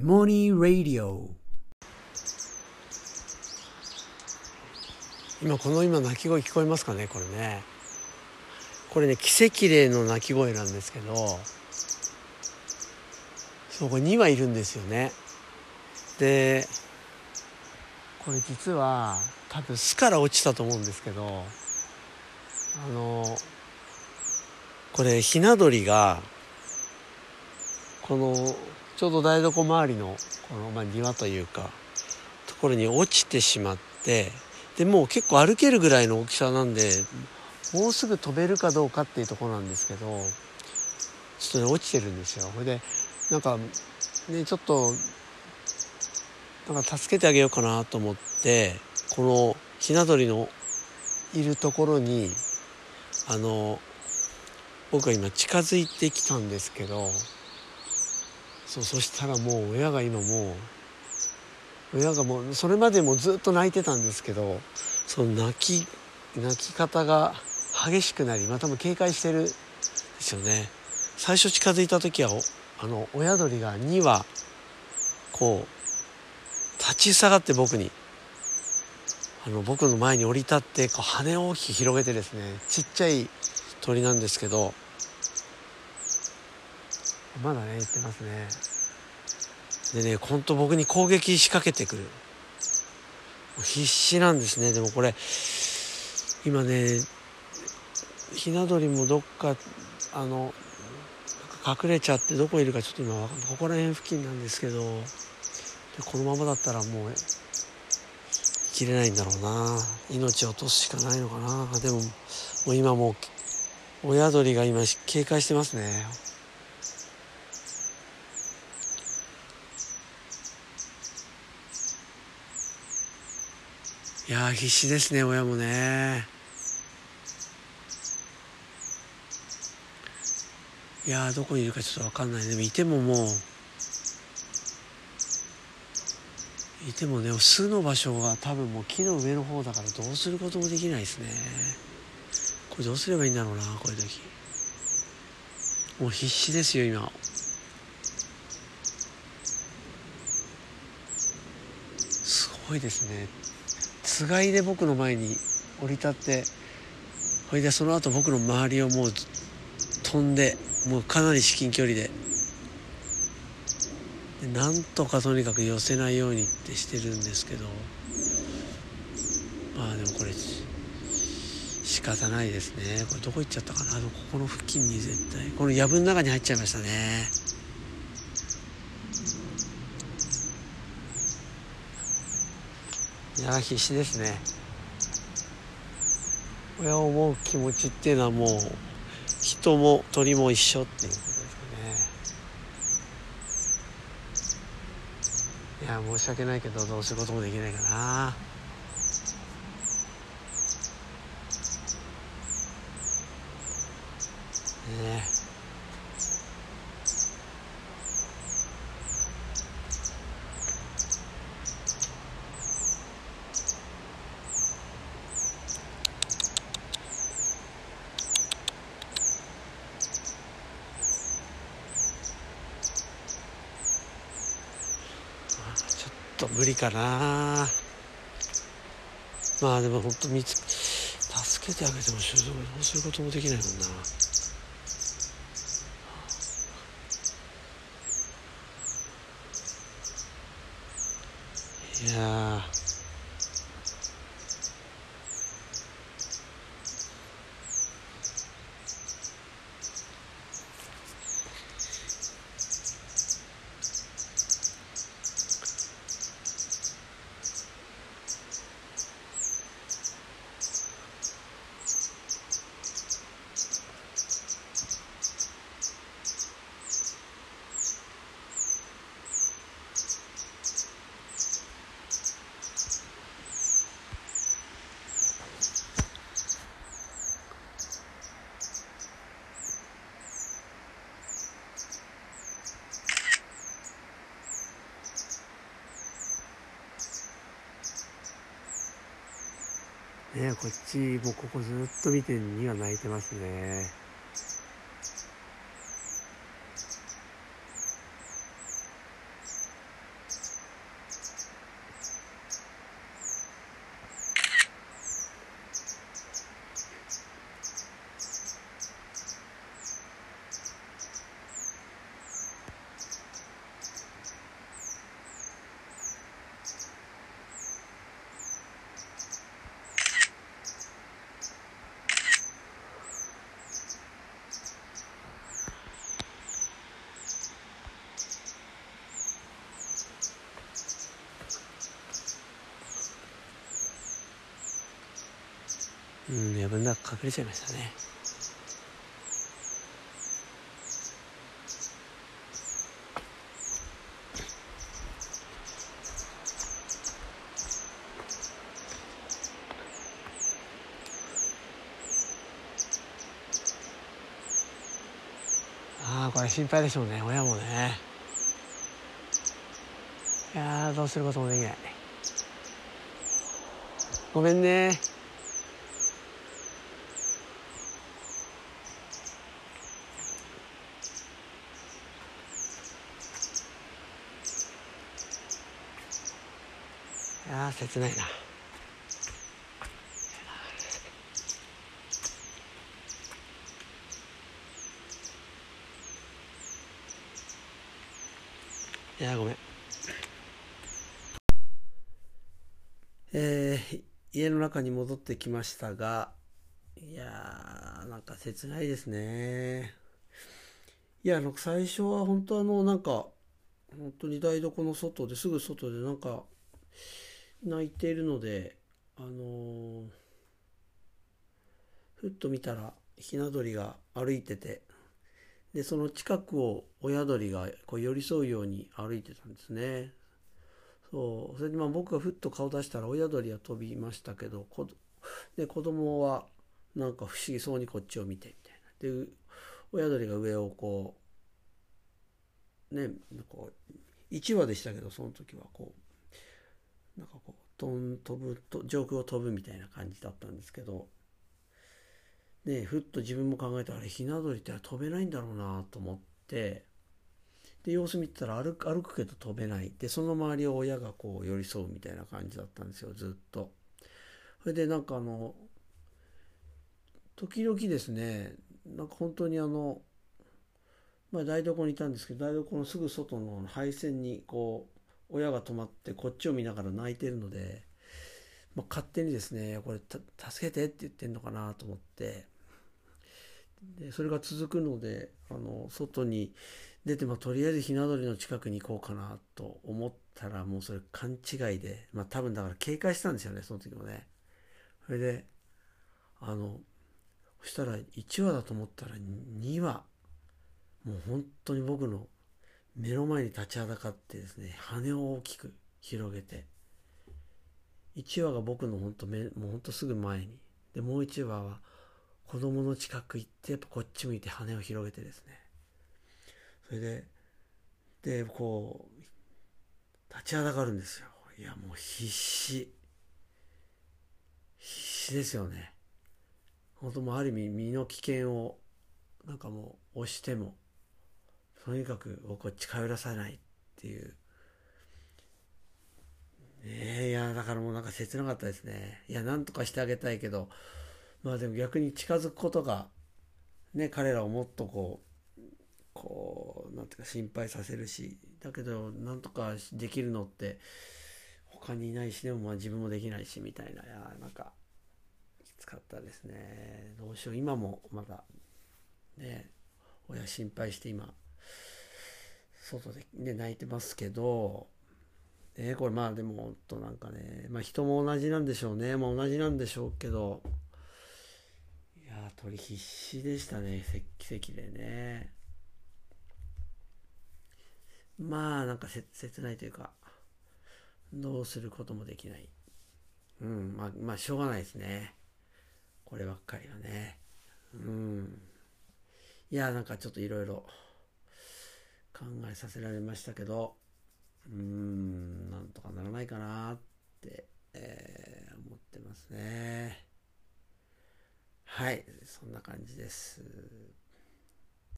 モニー・ラディオ今この今鳴き声聞こえますかねこれね。これね奇跡霊の鳴き声なんですけどそこれ2羽いるんですよね。でこれ実は多分巣から落ちたと思うんですけどあのこれひな鳥がこのちょうど台所周りのこの、まあ、庭というかところに落ちてしまってでもう結構歩けるぐらいの大きさなんでもうすぐ飛べるかどうかっていうところなんですけどちょっとね落ちてるんですよ。それでなんかねちょっとなんか助けてあげようかなと思ってこのひな鳥のいるところにあの僕は今近づいてきたんですけどそうそしたらもう親が今もう親がもうそれまでもずっと泣いてたんですけどその泣き泣き方が激しくなりまたも警戒してるんですよね。最初近づいた時はあの親鳥が2羽こう立ち下がって僕にあの僕の前に降り立ってこう羽を大きく広げてですねちっちゃい鳥なんですけどまだね言ってますね。でねほんと僕に攻撃仕掛けてくる。必死なんですね。でもこれ今ねひな鳥もどっかあの隠れちゃってどこいるかちょっと今ここら辺付近なんですけどこのままだったらもう生きれないんだろうな。命を落とすしかないのかな。でももう今もう親鳥が今警戒してますね。いや必死ですね親もね。いやどこにいるかちょっと分かんないでもいてももういてもね巣の場所が多分もう木の上の方だからどうすることもできないですね。これどうすればいいんだろうなこういう時。もう必死ですよ今。すごいですね。つがいで僕の前に降り立ってそれでその後僕の周りをもう飛んでもうかなり至近距離ででなんとかとにかく寄せないようにってしてるんですけどまあでもこれ仕方ないですね。これどこ行っちゃったかな？ここの付近に絶対。この藪の中に入っちゃいましたね。いや必死ですね。親を思う気持ちっていうのはもう人も鳥も一緒っていうことですかね。いや申し訳ないけどどうすることもできないかな。ねちょっと無理かな。まあでも本当見つ助けてあげてもどうすることもできないもんな。いやねこっちもここずっと見てには泣いてますね。うん藪の中隠れちゃいましたね。ああこれ心配でしょうね親もね。いやどうすることもできない。ごめんね。いや切ないな。いやごめん。えー、家の中に戻ってきましたが、いやー、なんか切ないですね。いや、最初は本当あの、なんか、本当に台所の外ですぐ外でなんか泣いているので、あのー、ふっと見たらひな鳥が歩いてて、で、その近くを親鳥がこう寄り添うように歩いてたんですね。そう。それでまあ僕がふっと顔出したら親鳥は飛びましたけど、こで子供はなんか不思議そうにこっちを見てみたいな。で、親鳥が上をこう、ね、こう、1羽でしたけど、その時はこう、なんかこう、飛ん飛ぶと、上空を飛ぶみたいな感じだったんですけど、でふっと自分も考えたらひな鳥って飛べないんだろうなと思ってで様子見てたら歩く歩くけど飛べない。でその周りを親がこう寄り添うみたいな感じだったんですよずっと。それでなんかあの時々ですねなんか本当にあのまあ台所にいたんですけど台所のすぐ外の配線にこう親が止まってこっちを見ながら泣いてるので、まあ、勝手にですねこれ助けてって言ってんのかなと思って。でそれが続くのであの外に出て、まあ、とりあえずひな鳥の近くに行こうかなと思ったらもうそれ勘違いで、まあ、多分だから警戒したんですよねその時もね。それであのそしたら1羽だと思ったら2羽もう本当に僕の目の前に立ちはだかってですね羽を大きく広げて1羽が僕の本当目もう本当すぐ前にでもう1羽は子供の近く行ってやっぱこっち向いて羽を広げてですね。それででこう立ちはだかるんですよ。いやもう必死。必死ですよね。本当もうある意味身の危険をなんかもう押してもとにかく僕は近寄らさないっていう。ねえいやだからもうなんか切なかったですね。いやなんとかしてあげたいけどまあでも逆に近づくことがね彼らをもっとこうこうなんていうか心配させるしだけどなんとかできるのって他にいないしでもまあ自分もできないしみたいな。いやなんかきつかったですね。どうしよう。今もまだね親心配して今外で、ね、泣いてますけどねこれまあでも本当なんかねまあ人も同じなんでしょうね。まあ同じなんでしょうけどいや鳥必死でしたね。奇跡でね。まあなんか切ないというかどうすることもできない。うんまあまあしょうがないですね。こればっかりはね。うん。いやなんかちょっといろいろ考えさせられましたけどうーんなんとかならないかなって、えー、思ってますねはい、そんな感じです。